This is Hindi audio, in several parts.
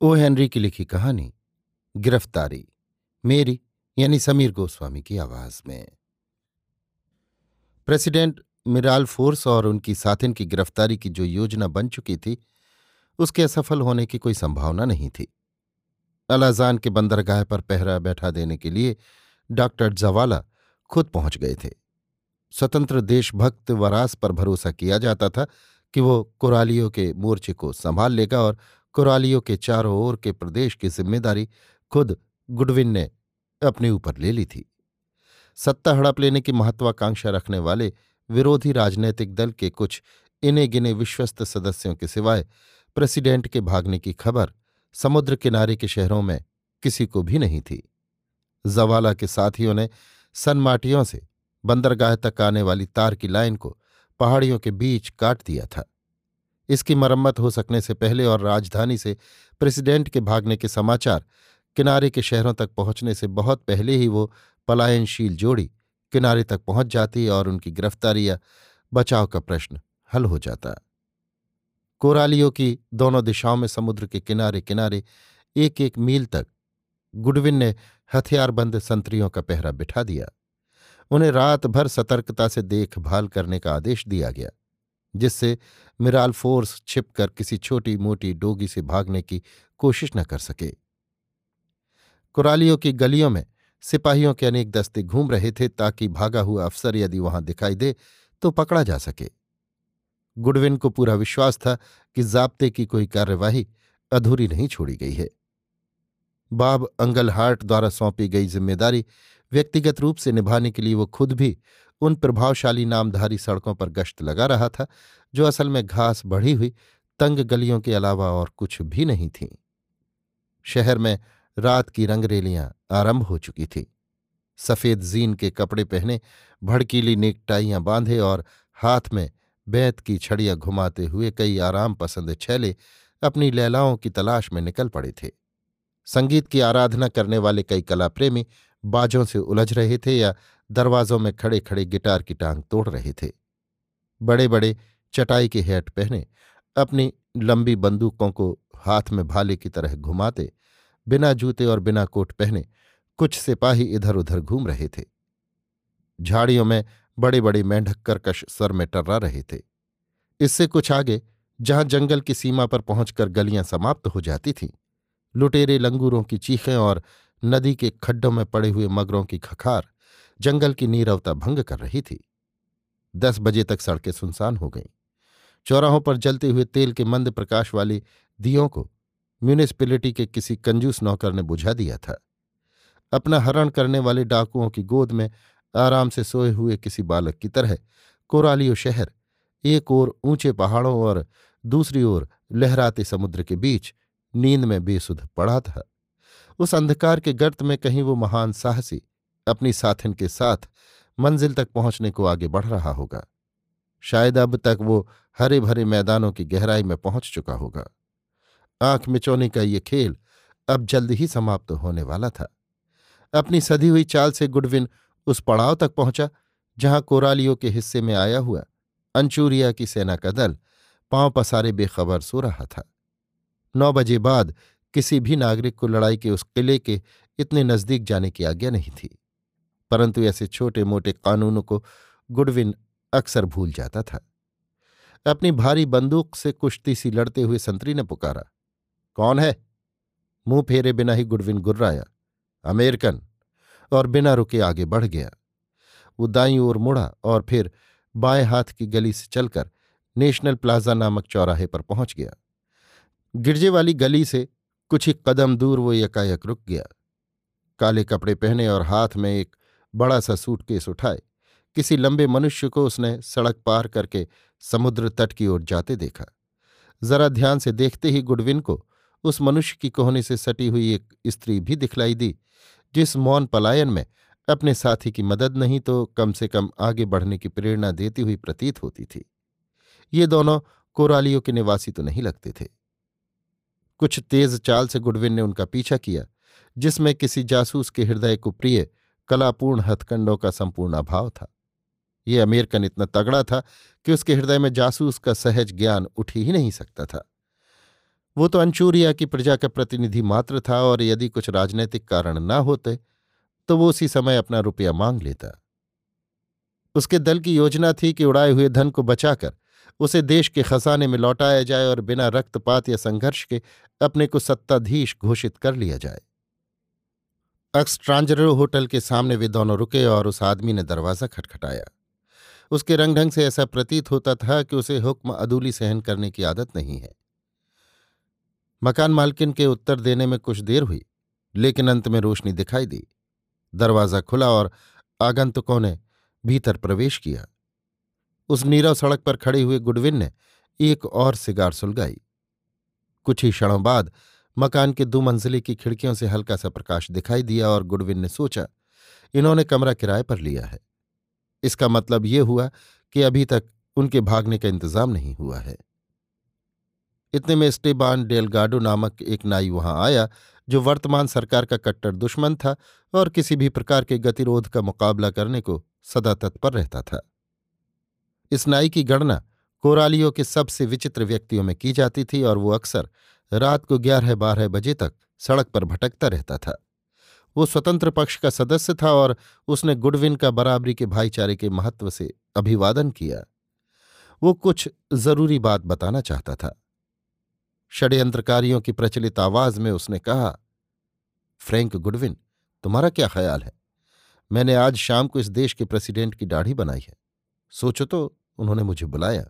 ओ हेनरी की लिखी कहानी, गिरफ्तारी, मेरी, यानी समीर गोस्वामी की आवाज़ में। प्रेसिडेंट मिराल फोर्स और उनकी साथिन की गिरफ्तारी की जो योजना बन चुकी थी, उसके असफल होने की कोई संभावना नहीं थी। अलाजान के बंदरगाह पर पहरा बैठा देने के लिए डॉक्टर जवाला खुद पहुँच गए थे। स्वतंत्र देशभक्त वरास पर भरोसा किया जाता था कि वो कुरालियों के मोर्चे को संभाल लेगा और कुरालियों के चारों ओर के प्रदेश की ज़िम्मेदारी खुद गुडविन ने अपने ऊपर ले ली थी। सत्ता हड़प लेने की महत्वाकांक्षा रखने वाले विरोधी राजनैतिक दल के कुछ इने गिने विश्वस्त सदस्यों के सिवाय प्रेसिडेंट के भागने की खबर समुद्र किनारे के शहरों में किसी को भी नहीं थी। जवाला के साथियों ने सनमाटियों से बंदरगाह तक आने वाली तार की लाइन को पहाड़ियों के बीच काट दिया था। इसकी मरम्मत हो सकने से पहले और राजधानी से प्रेसिडेंट के भागने के समाचार किनारे के शहरों तक पहुँचने से बहुत पहले ही वो पलायनशील जोड़ी किनारे तक पहुँच जाती और उनकी गिरफ्तारी या बचाव का प्रश्न हल हो जाता। कोरालियों की दोनों दिशाओं में समुद्र के किनारे किनारे एक एक मील तक गुडविन ने हथियारबंद संतरियों का पहरा बिठा दिया। उन्हें रात भर सतर्कता से देखभाल करने का आदेश दिया गया। जिससे मिराल फोर्स छिपकर किसी छोटी मोटी डोगी से भागने की कोशिश न कर सके। कुरालियों की गलियों में सिपाहियों के अनेक दस्ते घूम रहे थे ताकि भागा हुआ अफसर यदि वहाँ दिखाई दे तो पकड़ा जा सके। गुडविन को पूरा विश्वास था कि जाब्ते की कोई कार्यवाही अधूरी नहीं छोड़ी गई है। बाब अंगलहार्ट द्वारा सौंपी गई ज़िम्मेदारी व्यक्तिगत रूप से निभाने के लिए वो खुद भी उन प्रभावशाली नामधारी सड़कों पर गश्त लगा रहा था, जो असल में घास बढ़ी हुई, तंग गलियों के अलावा और कुछ भी नहीं थीं। शहर में रात की रंगरेलियाँ आरंभ हो चुकी थी। सफ़ेद जीन के कपड़े पहने, भड़कीली नेकटाइयाँ बांधे और हाथ में बैत की छड़ियाँ घुमाते हुए कई आराम पसंद छैले अपनी लैलाओं की तलाश में निकल पड़े थे। संगीत की आराधना करने वाले कई कलाप्रेमी बाजों से उलझ रहे थे या दरवाजों में खड़े खड़े गिटार की टांग तोड़ रहे थे। बड़े बड़े चटाई के हैट पहने, अपनी लंबी बंदूकों को हाथ में भाले की तरह घुमाते, बिना जूते और बिना कोट पहने कुछ सिपाही इधर उधर घूम रहे थे। झाड़ियों में बड़े बड़े मेंढक करकश सर में टर्रा रहे थे। इससे कुछ आगे, जहाँ जंगल की सीमा पर पहुंचकर गलियाँ समाप्त हो जाती थीं, लुटेरे लंगूरों की चीखें और नदी के खड्डों में पड़े हुए मगरों की खखार जंगल की नीरवता भंग कर रही थी। दस बजे तक सड़कें सुनसान हो गईं। चौराहों पर जलते हुए तेल के मंद प्रकाश वाली दियों को म्यूनिसपिलिटी के किसी कंजूस नौकर ने बुझा दिया था। अपना हरण करने वाले डाकुओं की गोद में आराम से सोए हुए किसी बालक की तरह कोरालियो शहर एक ओर ऊँचे पहाड़ों और दूसरी ओर लहराते समुद्र के बीच नींद में बेसुध पड़ा था। उस अंधकार के गर्त में कहीं वो महान साहसी अपनी साथिन के साथ मंजिल तक पहुँचने को आगे बढ़ रहा होगा। शायद अब तक वो हरे भरे मैदानों की गहराई में पहुँच चुका होगा। आँख मिचौने का ये खेल अब जल्द ही समाप्त होने वाला था। अपनी सदी हुई चाल से गुडविन उस पड़ाव तक पहुँचा, जहाँ कोरालियों के हिस्से में आया हुआ अंचूरिया की सेना का दल पाँव पसारे बेखबर सो रहा था। नौ बजे बाद किसी भी नागरिक को लड़ाई के उस किले के इतने नज़दीक जाने की आज्ञा नहीं थी। परंतु ऐसे छोटे मोटे कानूनों को गुडविन अक्सर भूल जाता था। अपनी भारी बंदूक से कुश्ती सी लड़ते हुए संतरी ने पुकारा, कौन है? मुँह फेरे बिना ही गुडविन गुर्राया, अमेरिकन, और बिना रुके आगे बढ़ गया। वो दाई ओर मुड़ा और फिर बाएँ हाथ की गली से चलकर नेशनल प्लाजा नामक चौराहे पर पहुँच गया। गिरजे वाली गली से कुछ ही कदम दूर वो यकायक रुक गया। काले कपड़े पहने और हाथ में एक बड़ा सा सूटकेस उठाए। किसी लंबे मनुष्य को उसने सड़क पार करके समुद्र तट की ओर जाते देखा। जरा ध्यान से देखते ही गुडविन को उस मनुष्य की कोहनी से सटी हुई एक स्त्री भी दिखलाई दी, जिस मौन पलायन में अपने साथी की मदद नहीं तो कम से कम आगे बढ़ने की प्रेरणा देती हुई प्रतीत होती थी। ये दोनों कोरालियों के निवासी तो नहीं लगते थे। कुछ तेज चाल से गुडविन ने उनका पीछा किया, जिसमें किसी जासूस के हृदय को प्रिय, कलापूर्ण हथकंडों का संपूर्ण अभाव था। ये अमेरिकन इतना तगड़ा था कि उसके हृदय में जासूस का सहज ज्ञान उठ ही नहीं सकता था। वो तो अंचूरिया की प्रजा का प्रतिनिधि मात्र था और यदि कुछ राजनैतिक कारण ना होते तो वो उसी समय अपना रुपया मांग लेता। उसके दल की योजना थी कि उड़ाए हुए धन को बचाकर उसे देश के खजाने में लौटाया जाए और बिना रक्तपात या संघर्ष के अपने को सत्ताधीश घोषित कर लिया जाए। एक्सट्रांजरो होटल के सामने वे दोनों रुके और उस आदमी ने दरवाज़ा खटखटाया। उसके रंग ढंग से ऐसा प्रतीत होता था कि उसे हुक्म अदूली सहन करने की आदत नहीं है। मकान मालकिन के उत्तर देने में कुछ देर हुई, लेकिन अंत में रोशनी दिखाई दी। दरवाज़ा खुला और आगंतुकों ने भीतर प्रवेश किया। उस नीरव सड़क पर खड़े हुए गुडविन ने एक और सिगार सुलगाई। कुछ ही क्षणों बाद मकान के दो मंजिले की खिड़कियों से हल्का सा प्रकाश दिखाई दिया और गुडविन ने सोचा, इन्होंने कमरा किराए पर लिया है। इसका मतलब ये हुआ कि अभी तक उनके भागने का इंतज़ाम नहीं हुआ है। इतने में स्टेबान डेलगाडो नामक एक नाई वहाँ आया, जो वर्तमान सरकार का कट्टर दुश्मन था और किसी भी प्रकार के गतिरोध का मुकाबला करने को सदा तत्पर रहता था। इस नाई की गणना कोरालियों के सबसे विचित्र व्यक्तियों में की जाती थी और वो अक्सर रात को ग्यारह बारह बजे तक सड़क पर भटकता रहता था। वो स्वतंत्र पक्ष का सदस्य था और उसने गुडविन का बराबरी के भाईचारे के महत्व से अभिवादन किया। वो कुछ ज़रूरी बात बताना चाहता था। षड्यंत्रकारियों की प्रचलित आवाज़ में उसने कहा, फ्रैंक गुडविन, तुम्हारा क्या ख्याल है? मैंने आज शाम को इस देश के प्रेसिडेंट की दाढ़ी बनाई है। सोचो तो उन्होंने मुझे बुलाया।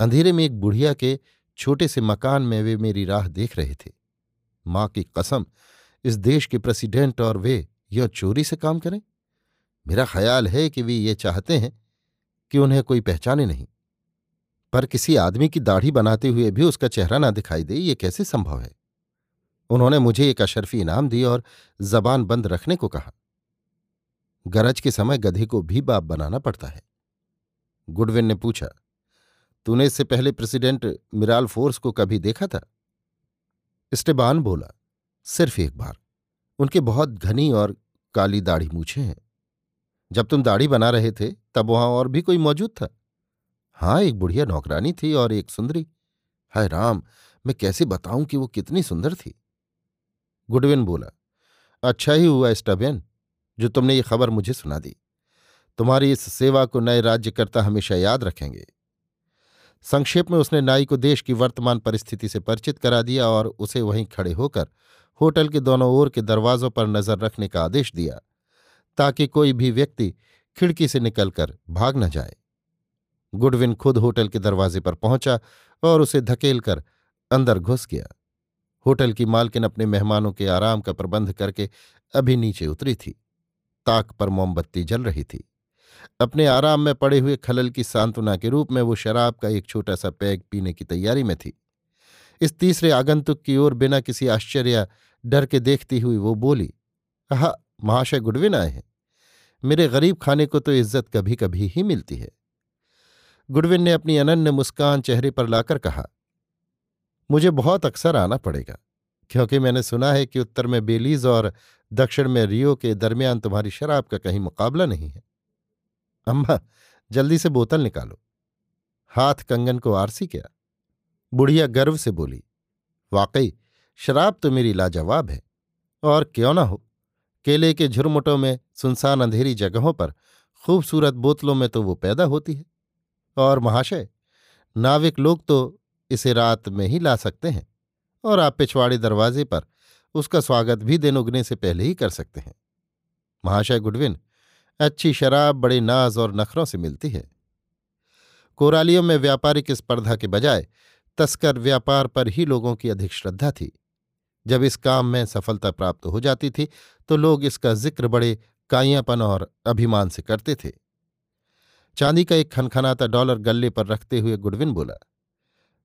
अंधेरे में एक बुढ़िया के छोटे से मकान में वे मेरी राह देख रहे थे। माँ की कसम, इस देश के प्रेसिडेंट और वे यह चोरी से काम करें। मेरा ख्याल है कि वे ये चाहते हैं कि उन्हें कोई पहचाने नहीं। पर किसी आदमी की दाढ़ी बनाते हुए भी उसका चेहरा ना दिखाई दे, ये कैसे संभव है? उन्होंने मुझे एक अशरफी इनाम दी और जबान बंद रखने को कहा। गरज के समय गधे को भी बाप बनाना पड़ता है। गुडविन ने पूछा, तूने इससे पहले प्रेसिडेंट मिराल फोर्स को कभी देखा था? स्टेबान बोला, सिर्फ़ एक बार। उनके बहुत घनी और काली दाढ़ी मूछे हैं। जब तुम दाढ़ी बना रहे थे, तब वहाँ और भी कोई मौजूद था। हाँ एक बुढ़िया नौकरानी थी और एक सुंदरी। हाय राम, मैं कैसे बताऊँ कि वो कितनी सुंदर थी? गुडविन बोला अच्छा ही हुआ स्टबेन जो तुमने ये खबर मुझे सुना दी। तुम्हारी इस सेवा को नए राज्यकर्ता हमेशा याद रखेंगे। संक्षेप में उसने नाई को देश की वर्तमान परिस्थिति से परिचित करा दिया और उसे वहीं खड़े होकर होटल के दोनों ओर के दरवाजों पर नज़र रखने का आदेश दिया, ताकि कोई भी व्यक्ति खिड़की से निकलकर भाग न जाए। गुडविन खुद होटल के दरवाजे पर पहुँचा और उसे धकेलकर अंदर घुस गया। होटल की मालकिन अपने मेहमानों के आराम का प्रबंध करके अभी नीचे उतरी थी। ताक पर मोमबत्ती जल रही थी। अपने आराम में पड़े हुए खलल की सांत्वना के रूप में वो शराब का एक छोटा सा पैग पीने की तैयारी में थी। इस तीसरे आगंतुक की ओर बिना किसी आश्चर्य डर के देखती हुई वो बोली हा महाशय गुडविन आए हैं। मेरे गरीब खाने को तो इज़्ज़त कभी कभी ही मिलती है। गुडविन ने अपनी अनन्य मुस्कान चेहरे पर लाकर कहा, मुझे बहुत अक्सर आना पड़ेगा, क्योंकि मैंने सुना है कि उत्तर में बेलीज और दक्षिण में रियो के दरमियान तुम्हारी शराब का कहीं मुकाबला नहीं है। अम्मा, जल्दी से बोतल निकालो। हाथ कंगन को आरसी क्या। बुढ़िया गर्व से बोली, वाकई, शराब तो मेरी लाजवाब है, और क्यों ना हो? केले के झुरमुटों में सुनसान अंधेरी जगहों पर खूबसूरत बोतलों में तो वो पैदा होती है। और महाशय, नाविक लोग तो इसे रात में ही ला सकते हैं, और आप पिछवाड़े दरवाजे पर उसका स्वागत भी दिन उगने से पहले ही कर सकते हैं। महाशय गुडविन अच्छी शराब बड़े नाज और नखरों से मिलती है। कोरालियों में व्यापारिक स्पर्धा के बजाय तस्कर व्यापार पर ही लोगों की अधिक श्रद्धा थी। जब इस काम में सफलता प्राप्त हो जाती थी तो लोग इसका ज़िक्र बड़े काइयापन और अभिमान से करते थे। चांदी का एक खनखनाता डॉलर गल्ले पर रखते हुए गुडविन बोला,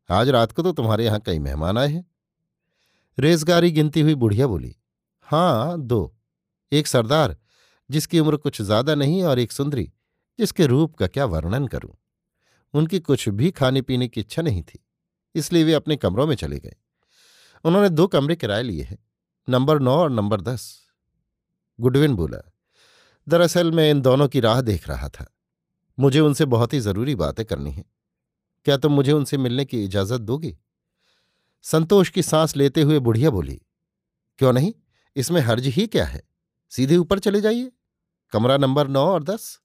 आज रात को तो तुम्हारे यहाँ कई मेहमान आए हैं। रेजगारी गिनती हुई बुढ़िया बोली हाँ दो। एक सरदार जिसकी उम्र कुछ ज़्यादा नहीं और एक सुंदरी, जिसके रूप का क्या वर्णन करूँ? उनकी कुछ भी खाने पीने की इच्छा नहीं थी, इसलिए वे अपने कमरों में चले गए। उन्होंने दो कमरे किराए लिए हैं, नंबर नौ और नंबर दस। गुडविन बोला, दरअसल मैं इन दोनों की राह देख रहा था। मुझे उनसे बहुत ही ज़रूरी बातें करनी है। क्या तुम मुझे उनसे मिलने की इजाज़त दोगी? संतोष की सांस लेते हुए बुढ़िया बोली, क्यों नहीं? इसमें हर्ज ही क्या है? सीधे ऊपर चले जाइए। कमरा नंबर नौ और दस।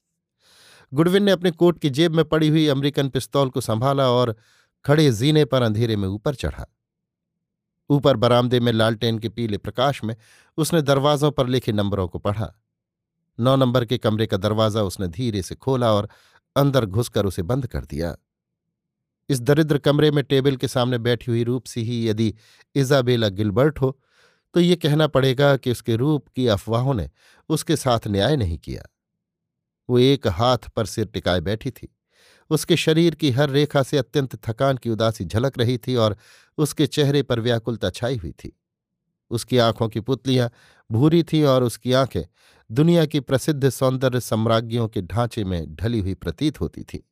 गुडविन ने अपने कोट की जेब में पड़ी हुई अमेरिकन पिस्तौल को संभाला और खड़े जीने पर अंधेरे में ऊपर चढ़ा। ऊपर बरामदे में लालटेन के पीले प्रकाश में उसने दरवाजों पर लिखे नंबरों को पढ़ा। नौ नंबर के कमरे का दरवाज़ा उसने धीरे से खोला और अंदर घुसकर उसे बंद कर दिया। इस दरिद्र कमरे में टेबल के सामने बैठी हुई रूप सी ही यदि इजाबेला गिलबर्ट हो तो ये कहना पड़ेगा कि उसके रूप की अफवाहों ने उसके साथ न्याय नहीं किया। वो एक हाथ पर सिर टिकाए बैठी थी। उसके शरीर की हर रेखा से अत्यंत थकान की उदासी झलक रही थी और उसके चेहरे पर व्याकुलता छाई हुई थी। उसकी आँखों की पुतलियाँ भूरी थीं और उसकी आँखें दुनिया की प्रसिद्ध सौंदर्य सम्राज्ञियों के ढांचे में ढली हुई प्रतीत होती थी।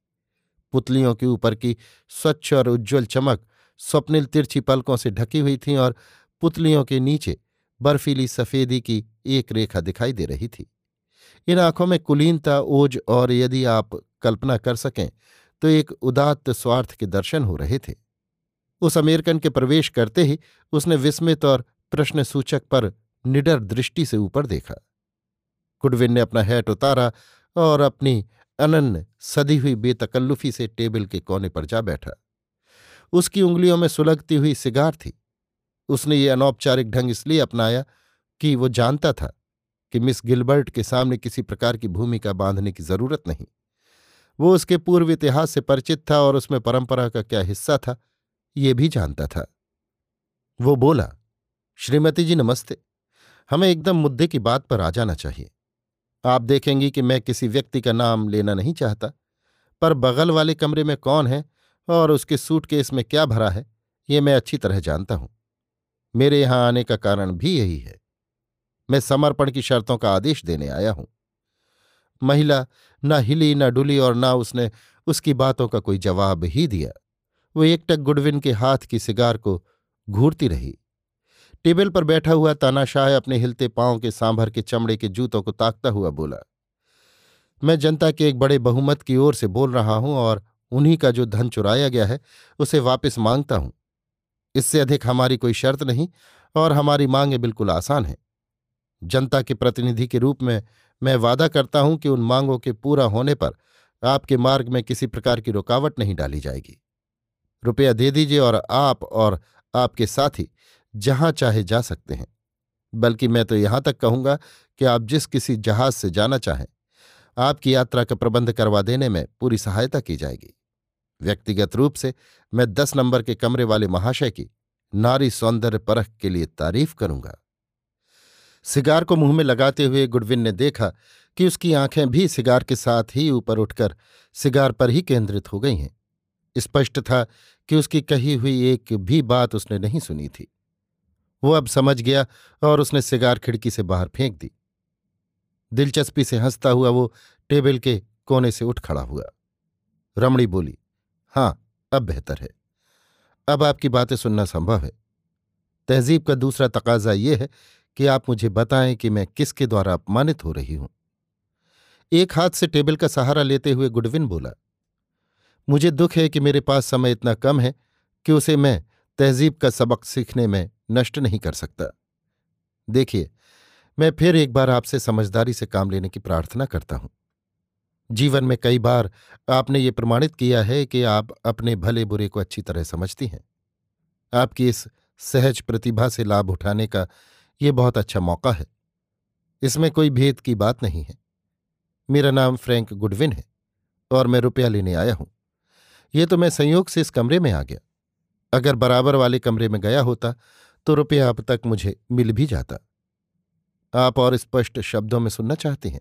पुतलियों के ऊपर की स्वच्छ और उज्ज्वल चमक स्वप्निल तिरछी पलकों से ढकी हुई थी और पुतलियों के नीचे बर्फीली सफेदी की एक रेखा दिखाई दे रही थी। इन आँखों में कुलीनता, ओज और यदि आप कल्पना कर सकें तो एक उदात्त स्वार्थ के दर्शन हो रहे थे। उस अमेरिकन के प्रवेश करते ही उसने विस्मित और प्रश्न सूचक पर निडर दृष्टि से ऊपर देखा। कुडविन ने अपना हैट उतारा और अपनी अनन्य, सदी हुई बेतकल्लुफी से टेबल के कोने पर जा बैठा। उसकी उंगलियों में सुलगती हुई सिगार थी। उसने ये अनौपचारिक ढंग इसलिए अपनाया कि वो जानता था कि मिस गिलबर्ट के सामने किसी प्रकार की भूमिका बांधने की ज़रूरत नहीं। वो उसके पूर्व इतिहास से परिचित था और उसमें परंपरा का क्या हिस्सा था, ये भी जानता था। वो बोला, श्रीमती जी, नमस्ते। हमें एकदम मुद्दे की बात पर आ जाना चाहिए। आप देखेंगी कि मैं किसी व्यक्ति का नाम लेना नहीं चाहता, पर बगल वाले कमरे में कौन है और उसके सूटकेस में क्या भरा है, ये मैं अच्छी तरह जानता हूँ। मेरे यहाँ आने का कारण भी यही है। मैं समर्पण की शर्तों का आदेश देने आया हूँ। महिला, न हिली, न डुली और न उसने उसकी बातों का कोई जवाब ही दिया। वो एकटक गुडविन के हाथ की सिगार को घूरती रही। टेबल पर बैठा हुआ तानाशाह अपने हिलते पाँव के सांभर के चमड़े के जूतों को ताकता हुआ बोला, मैं जनता के एक बड़े बहुमत की ओर से बोल रहा हूँ और उन्हीं का जो धन चुराया गया है, उसे वापस माँगता हूँ। इससे अधिक हमारी कोई शर्त नहीं और हमारी मांगें बिल्कुल आसान हैं। जनता के प्रतिनिधि के रूप में मैं वादा करता हूँ कि उन मांगों के पूरा होने पर आपके मार्ग में किसी प्रकार की रुकावट नहीं डाली जाएगी। रुपया दे दीजिए और आप और आपके साथी जहाँ चाहे जा सकते हैं। बल्कि मैं तो यहाँ तक कहूँगा कि आप जिस किसी जहाज़ से जाना चाहें, आपकी यात्रा का प्रबंध करवा देने में पूरी सहायता की जाएगी। व्यक्तिगत रूप से मैं दस नंबर के कमरे वाले महाशय की नारी सौंदर्य परख के लिए तारीफ़ करूँगा। सिगार को मुँह में लगाते हुए गुडविन ने देखा कि उसकी आँखें भी सिगार के साथ ही ऊपर उठकर सिगार पर ही केंद्रित हो गई हैं। स्पष्ट था कि उसकी कही हुई एक भी बात उसने नहीं सुनी थी। वो अब समझ गया और उसने सिगार खिड़की से बाहर फेंक दी। दिलचस्पी से हंसता हुआ वो टेबल के कोने से उठ खड़ा हुआ। रमणी बोली हाँ, अब बेहतर है। अब आपकी बातें सुनना संभव है। तहजीब का दूसरा तकाजा यह है कि आप मुझे बताएँ कि मैं किसके द्वारा अपमानित हो रही हूँ। एक हाथ से टेबल का सहारा लेते हुए गुडविन बोला, मुझे दुख है कि मेरे पास समय इतना कम है कि उसे मैं तहजीब का सबक सीखने में नष्ट नहीं कर सकता। देखिए, मैं फिर एक बार आपसे समझदारी से काम लेने की प्रार्थना करता हूँ। जीवन में कई बार आपने ये प्रमाणित किया है कि आप अपने भले बुरे को अच्छी तरह समझती हैं। आपकी इस सहज प्रतिभा से लाभ उठाने का ये बहुत अच्छा मौका है। इसमें कोई भेद की बात नहीं है। मेरा नाम फ्रैंक गुडविन है और मैं रुपया लेने आया हूँ। ये तो मैं संयोग से इस कमरे में आ गया। अगर बराबर वाले कमरे में गया होता तो रुपया अब तक मुझे मिल भी जाता। आप और स्पष्ट शब्दों में सुनना चाहते हैं।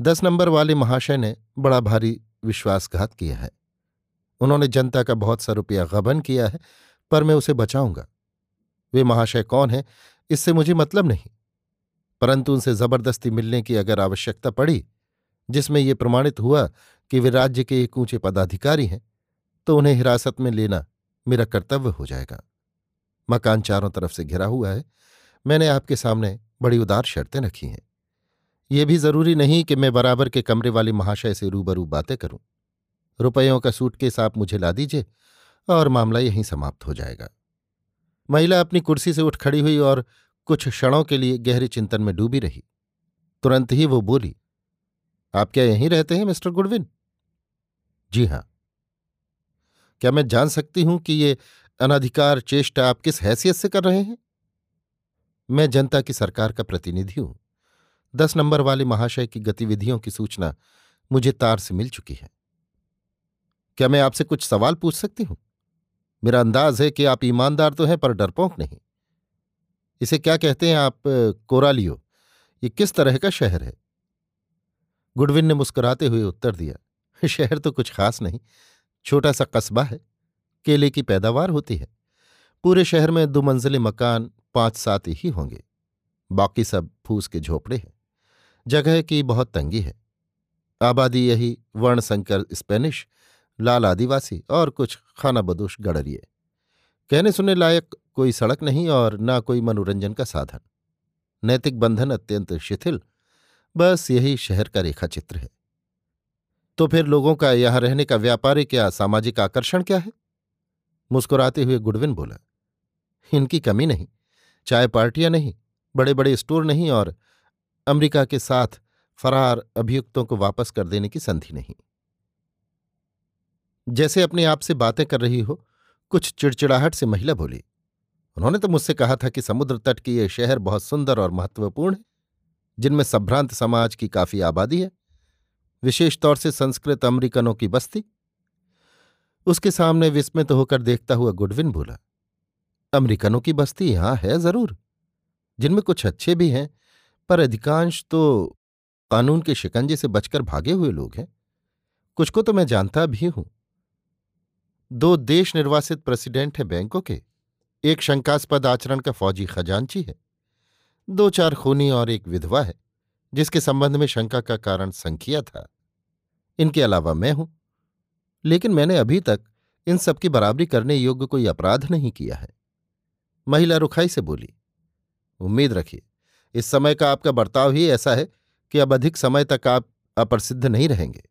दस नंबर वाले महाशय ने बड़ा भारी विश्वासघात किया है। उन्होंने जनता का बहुत सा रुपया गबन किया है, पर मैं उसे बचाऊँगा। वे महाशय कौन है, इससे मुझे मतलब नहीं। परंतु उनसे ज़बरदस्ती मिलने की अगर आवश्यकता पड़ी, जिसमें ये प्रमाणित हुआ कि वे राज्य के एक ऊँचे पदाधिकारी हैं तो उन्हें हिरासत में लेना मेरा कर्तव्य हो जाएगा। मकान चारों तरफ़ से घिरा हुआ है। मैंने आपके सामने बड़ी उदार शर्तें रखी हैं। ये भी ज़रूरी नहीं कि मैं बराबर के कमरे वाले महाशय से रूबरू बातें करूँ। रुपयों का सूटकेस आप मुझे ला दीजिए और मामला यहीं समाप्त हो जाएगा। महिला अपनी कुर्सी से उठ खड़ी हुई और कुछ क्षणों के लिए गहरे चिंतन में डूबी रही। तुरंत ही वो बोली, आप क्या यहीं रहते हैं, मिस्टर गुडविन? जी हाँ। क्या मैं जान सकती हूँ कि ये अनाधिकार चेष्टा आप किस हैसियत से कर रहे हैं? मैं जनता की सरकार का प्रतिनिधि हूँ। दस नंबर वाले महाशय की गतिविधियों की सूचना मुझे तार से मिल चुकी है। क्या मैं आपसे कुछ सवाल पूछ सकती हूँ? मेरा अंदाज है कि आप ईमानदार तो हैं, पर डरपोक नहीं। इसे क्या कहते हैं आप, कोरालियो? ये किस तरह का शहर है? गुडविन ने मुस्कुराते हुए उत्तर दिया शहर तो कुछ खास नहीं, छोटा सा कस्बा है, केले की पैदावार होती है। पूरे शहर में दो मंजिले मकान, पाँच सात ही होंगे, बाकी सब फूस के झोपड़े हैं। जगह की बहुत तंगी है। आबादी यही वर्ण संकर स्पेनिश, लाल आदिवासी और कुछ खाना बदोश गड़रिए कहने सुनने लायक कोई सड़क नहीं और ना कोई मनोरंजन का साधन। नैतिक बंधन अत्यंत शिथिल, बस यही शहर का रेखा चित्र है। तो फिर लोगों का यहाँ रहने का व्यापारिक या सामाजिक आकर्षण क्या है? मुस्कुराते हुए गुडविन बोला, इनकी कमी नहीं, चाय पार्टियाँ नहीं बड़े बड़े स्टोर नहीं और अमेरिका के साथ फरार अभियुक्तों को वापस कर देने की संधि नहीं। जैसे अपने आप से बातें कर रही हो, कुछ चिड़चिड़ाहट से महिला बोली, उन्होंने तो मुझसे कहा था कि समुद्र तट के ये शहर बहुत सुंदर और महत्वपूर्ण है, जिनमें संभ्रांत समाज की काफ़ी आबादी है, विशेष तौर से संस्कृत अमरीकनों की बस्ती। उसके सामने विस्मित होकर देखता हुआ गुडविन बोला, अमरीकनों की बस्ती यहाँ है ज़रूर, जिनमें कुछ अच्छे भी हैं पर अधिकांश तो कानून के शिकंजे से बचकर भागे हुए लोग हैं। कुछ को तो मैं जानता भी हूँ। दो देश निर्वासित प्रेसिडेंट हैं बैंकों के। एक शंकास्पद आचरण का फौजी खजांची है। दो चार खूनी और एक विधवा है, जिसके संबंध में शंका का कारण संख्या था। इनके अलावा मैं हूँ। लेकिन मैंने अभी तक इन सबकी बराबरी करने योग्य कोई अपराध नहीं किया है। महिला रुखाई से बोली, उम्मीद रखिए इस समय का आपका बर्ताव ही ऐसा है कि अब अधिक समय तक आप अप्रसिद्ध नहीं रहेंगे।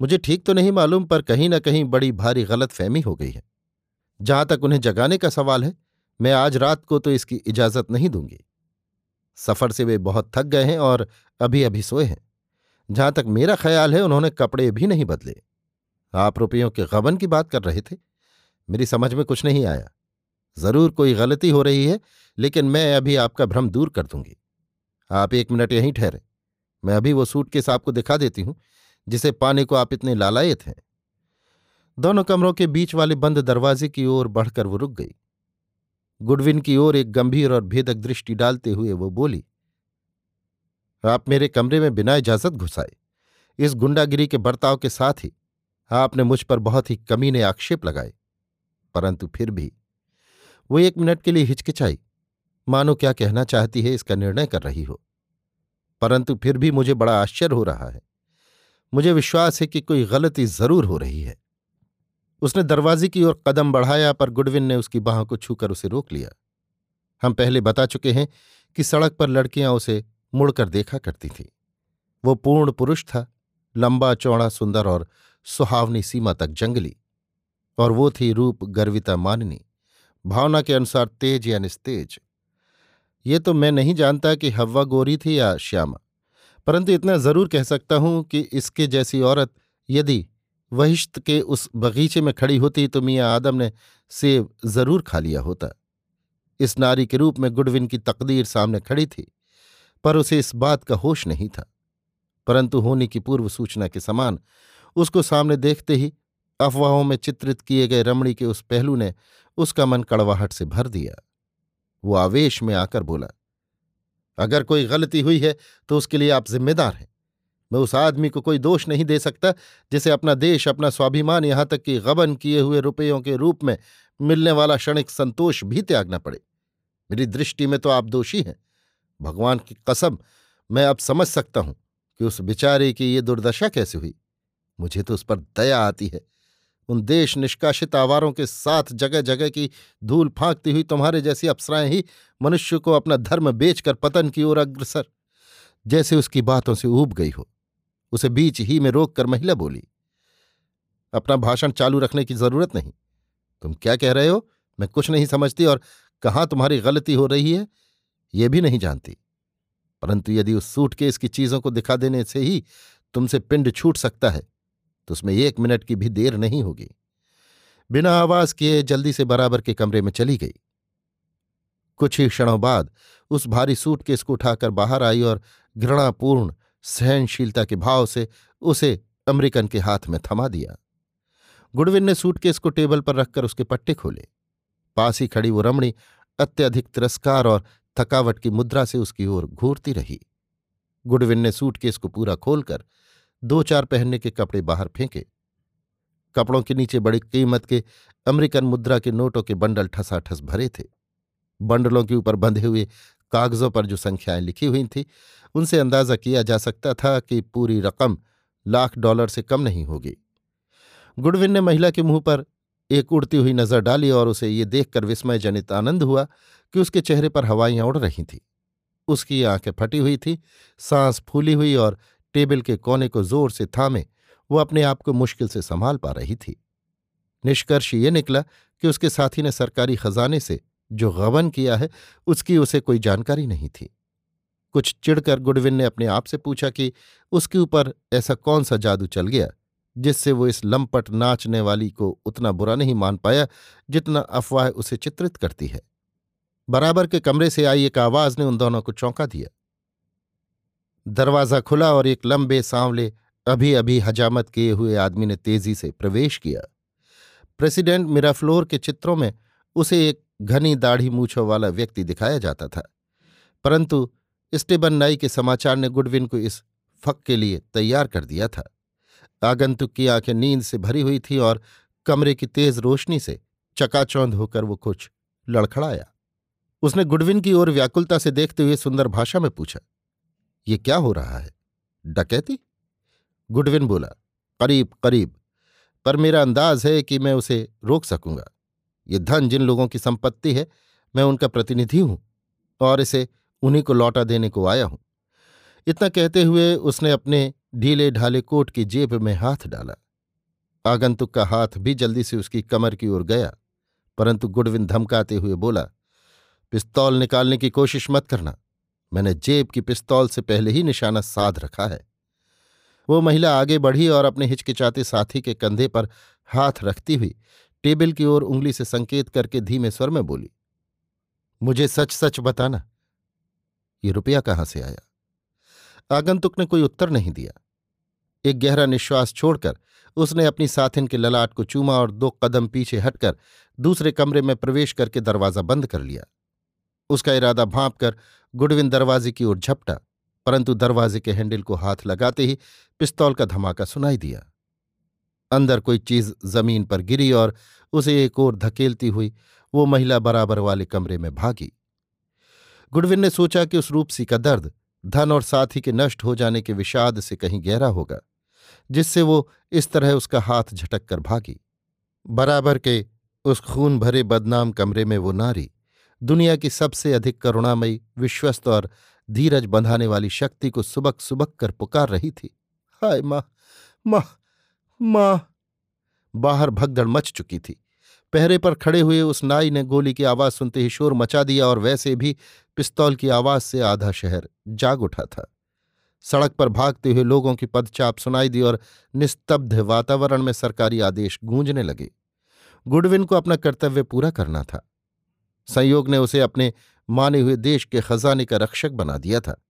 मुझे ठीक तो नहीं मालूम, पर कहीं ना कहीं बड़ी भारी गलत फहमी हो गई है। जहाँ तक उन्हें जगाने का सवाल है, मैं आज रात को तो इसकी इजाज़त नहीं दूँगी। सफ़र से वे बहुत थक गए हैं और अभी अभी सोए हैं। जहाँ तक मेरा ख्याल है, उन्होंने कपड़े भी नहीं बदले। आप रुपयों के गबन की बात कर रहे थे। मेरी समझ में कुछ नहीं आया। ज़रूर कोई गलती हो रही है, लेकिन मैं अभी आपका भ्रम दूर कर दूँगी। आप एक मिनट यहीं ठहरे। मैं अभी वो सूट सूटकेस आपको दिखा देती हूँ, जिसे पाने को आप इतने लालायत हैं। दोनों कमरों के बीच वाले बंद दरवाजे की ओर बढ़कर वो रुक गई। गुडविन की ओर एक गंभीर और भेदक दृष्टि डालते हुए वो बोली, आप मेरे कमरे में बिना इजाज़त घुसाए, इस गुंडागिरी के बर्ताव के साथ ही आपने मुझ पर बहुत ही कमीने आक्षेप लगाए, परंतु फिर भी वो एक मिनट के लिए हिचकिचाई, मानो क्या कहना चाहती है इसका निर्णय कर रही हो। परंतु फिर भी मुझे बड़ा आश्चर्य हो रहा है। मुझे विश्वास है कि कोई गलती ज़रूर हो रही है। उसने दरवाजे की ओर कदम बढ़ाया, पर गुडविन ने उसकी बाह को छूकर उसे रोक लिया। हम पहले बता चुके हैं कि सड़क पर लड़कियाँ उसे मुड़कर देखा करती थीं। वो पूर्ण पुरुष था, लंबा, चौड़ा, सुंदर और सुहावनी सीमा तक जंगली, और वो थी रूप गर्विता माननी। भावना के अनुसार तेज या निस्तेज। ये तो मैं नहीं जानता कि हवा गोरी थी या श्यामा, परंतु इतना ज़रूर कह सकता हूँ कि इसके जैसी औरत यदि वहिष्ठ के उस बगीचे में खड़ी होती तो मियाँ आदम ने सेब ज़रूर खा लिया होता। इस नारी के रूप में गुडविन की तकदीर सामने खड़ी थी, पर उसे इस बात का होश नहीं था। परंतु होने की पूर्व सूचना के समान उसको सामने देखते ही अफवाहों में चित्रित किए गए रमणी के उस पहलू ने उसका मन कड़वाहट से भर दिया। वो आवेश में आकर बोला, अगर कोई गलती हुई है तो उसके लिए आप जिम्मेदार हैं। मैं उस आदमी को कोई दोष नहीं दे सकता, जिसे अपना देश, अपना स्वाभिमान यहाँ तक कि गबन किए हुए रुपयों के रूप में मिलने वाला क्षणिक संतोष भी त्यागना पड़े। मेरी दृष्टि में तो आप दोषी हैं। भगवान की कसम, मैं अब समझ सकता हूँ कि उस बिचारे की ये दुर्दशा कैसे हुई। मुझे तो उस पर दया आती है। उन देश निष्कासित आवारों के साथ जगह जगह की धूल फांकती हुई तुम्हारे जैसी अप्सराएँ ही मनुष्य को अपना धर्म बेचकर पतन की ओर अग्रसर। जैसे उसकी बातों से ऊब गई हो, उसे बीच ही में रोककर महिला बोली, अपना भाषण चालू रखने की ज़रूरत नहीं। तुम क्या कह रहे हो? मैं कुछ नहीं समझती और कहाँ तुम्हारी गलती हो रही है, ये भी नहीं जानती। परंतु यदि उस सूटकेस की चीज़ों को दिखा देने से ही तुमसे पिंड छूट सकता है तो उसमें एक मिनट की भी देर नहीं होगी। बिना आवाज़ किए जल्दी से बराबर के कमरे में चली गई। कुछ ही क्षणों बाद उस भारी सूटकेस को उठाकर बाहर आई और घृणापूर्ण, सहनशीलता के भाव से उसे अमेरिकन के हाथ में थमा दिया। गुडविन ने सूटकेस को टेबल पर रखकर उसके पट्टे खोले। पास ही खड़ी वो रमणी अत्यधिक तिरस्कार और थकावट की मुद्रा से उसकी ओर घूरती रही। गुडविन ने सूटकेस को पूरा खोलकर दो चार पहनने के कपड़े बाहर फेंके। कपड़ों के नीचे बड़ी कीमत के अमेरिकन मुद्रा के नोटों के बंडल ठसाठस भरे थे। बंडलों के ऊपर बंधे हुए कागजों पर जो संख्याएँ लिखी हुई थीं, उनसे अंदाज़ा किया जा सकता था कि पूरी रकम लाख डॉलर से कम नहीं होगी। गुडविन ने महिला के मुँह पर एक उड़ती हुई नज़र डाली और उसे ये देखकर विस्मय जनित आनंद हुआ कि उसके चेहरे पर हवाइयाँ उड़ रही थीं। उसकी आँखें फटी हुई थी, सांस फूली हुई और टेबल के कोने को ज़ोर से थामे, वो अपने आप को मुश्किल से संभाल पा रही थी। निष्कर्ष ये निकला कि उसके साथी ने सरकारी खजाने से जो गबन किया है, उसकी उसे कोई जानकारी नहीं थी। कुछ चिढ़कर गुडविन ने अपने आप से पूछा कि उसके ऊपर ऐसा कौन सा जादू चल गया, जिससे वो इस लंपट नाचने वाली को उतना बुरा नहीं मान पाया जितना अफवाह उसे चित्रित करती है। बराबर के कमरे से आई एक आवाज़ ने उन दोनों को चौंका दिया। दरवाज़ा खुला और एक लंबे सांवले अभी अभी हजामत किए हुए आदमी ने तेज़ी से प्रवेश किया। प्रेसिडेंट मिराफ्लोर के चित्रों में उसे एक घनी दाढ़ी मूछों वाला व्यक्ति दिखाया जाता था। परंतु स्टेबन नाई के समाचार ने गुडविन को इस फक के लिए तैयार कर दिया था। आगंतुक की आँखें नींद से भरी हुई थी और कमरे की तेज रोशनी से चकाचौंध होकर वो कुछ लड़खड़ाया। उसने गुडविन की ओर व्याकुलता से देखते हुए सुंदर भाषा में पूछा ये क्या हो रहा है? डकैती? गुडविन बोला, करीब करीब, पर मेरा अंदाज है कि मैं उसे रोक सकूँगा। ये धन जिन लोगों की संपत्ति है, मैं उनका प्रतिनिधि हूँ और इसे उन्हीं को लौटा देने को आया हूँ। इतना कहते हुए उसने अपने ढीले ढाले कोट की जेब में हाथ डाला। आगंतुक का हाथ भी जल्दी से उसकी कमर की ओर गया, परंतु गुडविन धमकाते हुए बोला, पिस्तौल निकालने की कोशिश मत करना। मैंने जेब की पिस्तौल से पहले ही निशाना साध रखा है। वो महिला आगे बढ़ी और अपने हिचकिचाते साथी के कंधे पर हाथ रखती हुई टेबल की ओर उंगली से संकेत करके धीमे स्वर में बोली, मुझे सच सच बताना, ये रुपया कहाँ से आया? आगंतुक ने कोई उत्तर नहीं दिया। एक गहरा निश्वास छोड़कर उसने अपनी साथिन के ललाट को चूमा और दो कदम पीछे हटकर दूसरे कमरे में प्रवेश करके दरवाज़ा बंद कर लिया। उसका इरादा भांप कर गुडविन दरवाजे की ओर झपटा, परंतु दरवाजे के हैंडल को हाथ लगाते ही पिस्तौल का धमाका सुनाई दिया। अंदर कोई चीज़ ज़मीन पर गिरी और उसे एक ओर धकेलती हुई वो महिला बराबर वाले कमरे में भागी। गुडविन ने सोचा कि उस रूपसी का दर्द, धन और साथी के नष्ट हो जाने के विषाद से कहीं गहरा होगा, जिससे वो इस तरह उसका हाथ झटक कर भागी। बराबर के उस खून भरे बदनाम कमरे में वो नारी दुनिया की सबसे अधिक करुणामयी, विश्वस्त और धीरज बंधाने वाली शक्ति को सुबक सुबक कर पुकार रही थी। हाय माँ माँ माँ। बाहर भगदड़ मच चुकी थी। पहरे पर खड़े हुए उस नाई ने गोली की आवाज़ सुनते ही शोर मचा दिया और वैसे भी पिस्तौल की आवाज़ से आधा शहर जाग उठा था। सड़क पर भागते हुए लोगों की पदचाप सुनाई दी और निस्तब्ध वातावरण में सरकारी आदेश गूंजने लगे। गुडविन को अपना कर्तव्य पूरा करना था। संयोग ने उसे अपने माने हुए देश के खजाने का रक्षक बना दिया था।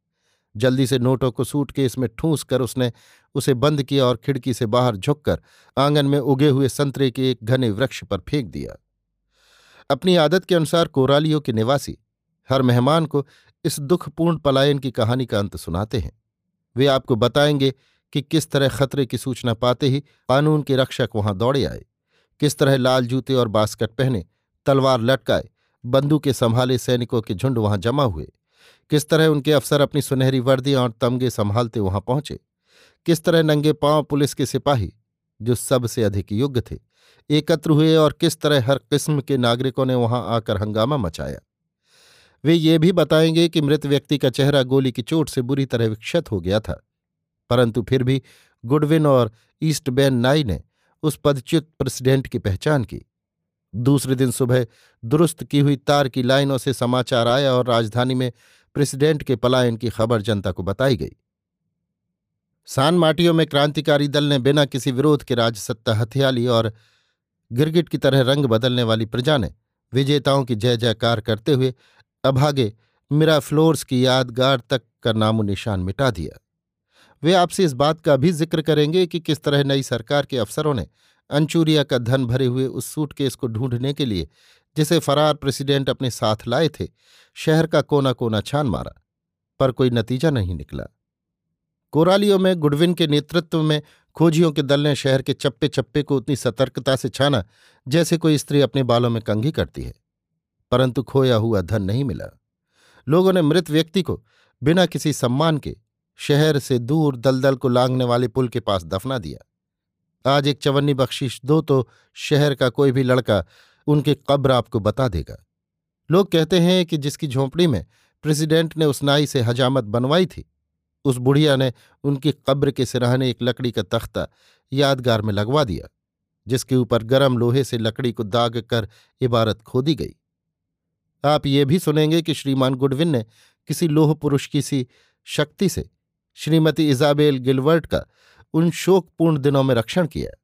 जल्दी से नोटों को सूटकेस में ठूंस कर उसने उसे बंद किया और खिड़की से बाहर झुककर आँगन में उगे हुए संतरे के एक घने वृक्ष पर फेंक दिया। अपनी आदत के अनुसार कोरालियों के निवासी, हर मेहमान को इस दुखपूर्ण पलायन की कहानी का अंत सुनाते हैं। वे आपको बताएँगे कि किस तरह खतरे की सूचना पाते ही कानून के रक्षक वहाँ दौड़े आए, किस तरह लाल जूते और बास्कट पहने तलवार लटकाए बंदूकें संभाले सैनिकों के झुंड वहाँ जमा हुए। किस तरह उनके अफसर अपनी सुनहरी वर्दियाँ और तमगे संभालते वहाँ पहुँचे? किस तरह नंगे पाँव पुलिस के सिपाही, जो सबसे अधिक योग्य थे, एकत्र हुए और किस तरह हर किस्म के नागरिकों ने वहाँ आकर हंगामा मचाया? वे ये भी बताएँगे कि मृत व्यक्ति का चेहरा गोली की चोट से बुरी तरह विक्षत हो गया था। परंतु फिर भी गुडविन और ईस्ट बैन नाई ने उस पदच्युत प्रेसिडेंट की पहचान की। दूसरे दिन सुबह दुरुस्त की हुई तार की लाइनों से समाचार आया और राजधानी में प्रेसिडेंट के पलायन की खबर जनता को बताई गई। सान माटियों में क्रांतिकारी दल ने बिना किसी विरोध के राजसत्ता हथिया ली और गिरगिट की तरह रंग बदलने वाली प्रजा ने विजेताओं की जय जयकार करते हुए अभागे मिरा फ्लोर्स की यादगार तक का नामो निशान मिटा दिया। वे आपसे इस बात का भी ज़िक्र करेंगे कि किस तरह नई सरकार के अफसरों ने अंचूरिया का धन भरे हुए उस सूटकेस को ढूँढने के लिए, जिसे फरार प्रेसिडेंट अपने साथ लाए थे, शहर का कोना कोना छान मारा, पर कोई नतीजा नहीं निकला। कोरालियों में गुडविन के नेतृत्व में खोजियों के दल ने शहर के चप्पे चप्पे को उतनी सतर्कता से छाना, जैसे कोई स्त्री अपने बालों में कंघी करती है, परंतु खोया हुआ धन नहीं मिला। लोगों ने मृत व्यक्ति को, बिना किसी सम्मान के, शहर से दूर दलदल को लांगने वाले पुल के पास दफना दिया। आज एक चवन्नी बख्शीश दो तो शहर का कोई भी लड़का उनकी कब्र आपको बता देगा। लोग कहते हैं कि जिसकी झोंपड़ी में प्रेसिडेंट ने उस नाई से हजामत बनवाई थी, उस बुढ़िया ने उनकी कब्र के सिराहने एक लकड़ी का तख्ता यादगार में लगवा दिया, जिसके ऊपर गरम लोहे से लकड़ी को दाग कर इबारत खोदी गई। आप ये भी सुनेंगे कि श्रीमान गुडविन ने किसी लोह पुरुष की सी शक्ति से श्रीमती इजाबेल गिलवर्ट का उन शोकपूर्ण दिनों में रक्षण किया।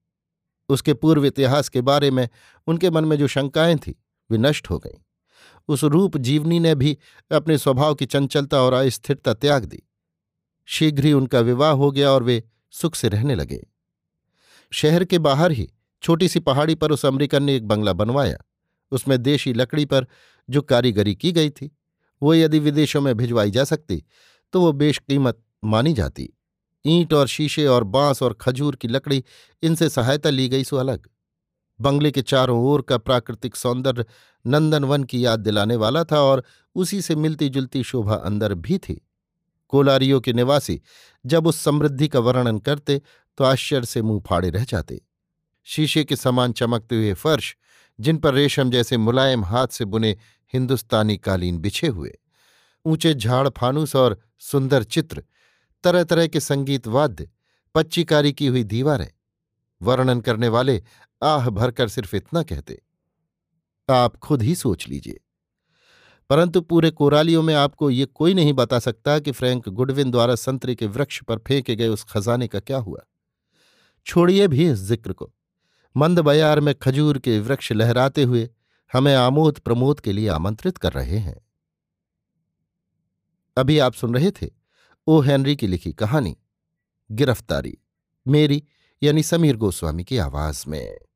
उसके पूर्व इतिहास के बारे में उनके मन में जो शंकाएँ थी, वे नष्ट हो गईं। उस रूप जीवनी ने भी अपने स्वभाव की चंचलता और अस्थिरता त्याग दी। शीघ्र ही उनका विवाह हो गया और वे सुख से रहने लगे। शहर के बाहर ही छोटी सी पहाड़ी पर उस अमरीकन ने एक बंगला बनवाया। उसमें देशी लकड़ी पर जो कारीगरी की गई थी, वो यदि विदेशों में भिजवाई जा सकती तो वो बेशकीमत मानी जाती। ईंट और शीशे और बाँस और खजूर की लकड़ी, इनसे सहायता ली गई सो अलग बंगले के चारों ओर का प्राकृतिक सौंदर्य नंदनवन की याद दिलाने वाला था और उसी से मिलती जुलती शोभा अंदर भी थी। कोलारियों के निवासी जब उस समृद्धि का वर्णन करते तो आश्चर्य से मुँह फाड़े रह जाते। शीशे के समान चमकते हुए फर्श, जिन पर रेशम जैसे मुलायम हाथ से बुने हिंदुस्तानी कालीन बिछे हुए। ऊँचे झाड़ फानूस और सुंदर चित्र तरह तरह के संगीत वाद्य, पच्चीकारी की हुई दीवारें, वर्णन करने वाले आह भरकर सिर्फ़ इतना कहते। आप खुद ही सोच लीजिए। परंतु पूरे कोरालियों में आपको ये कोई नहीं बता सकता कि फ्रैंक गुडविन द्वारा संतरे के वृक्ष पर फेंके गए उस खजाने का क्या हुआ। छोड़िए भी इस ज़िक्र को। मंद बयार में खजूर के वृक्ष लहराते हुए हमें आमोद प्रमोद के लिए आमंत्रित कर रहे हैं। अभी आप सुन रहे थे ओ हेनरी की लिखी कहानी गिरफ्तारी मेरी यानी समीर गोस्वामी की आवाज़ में।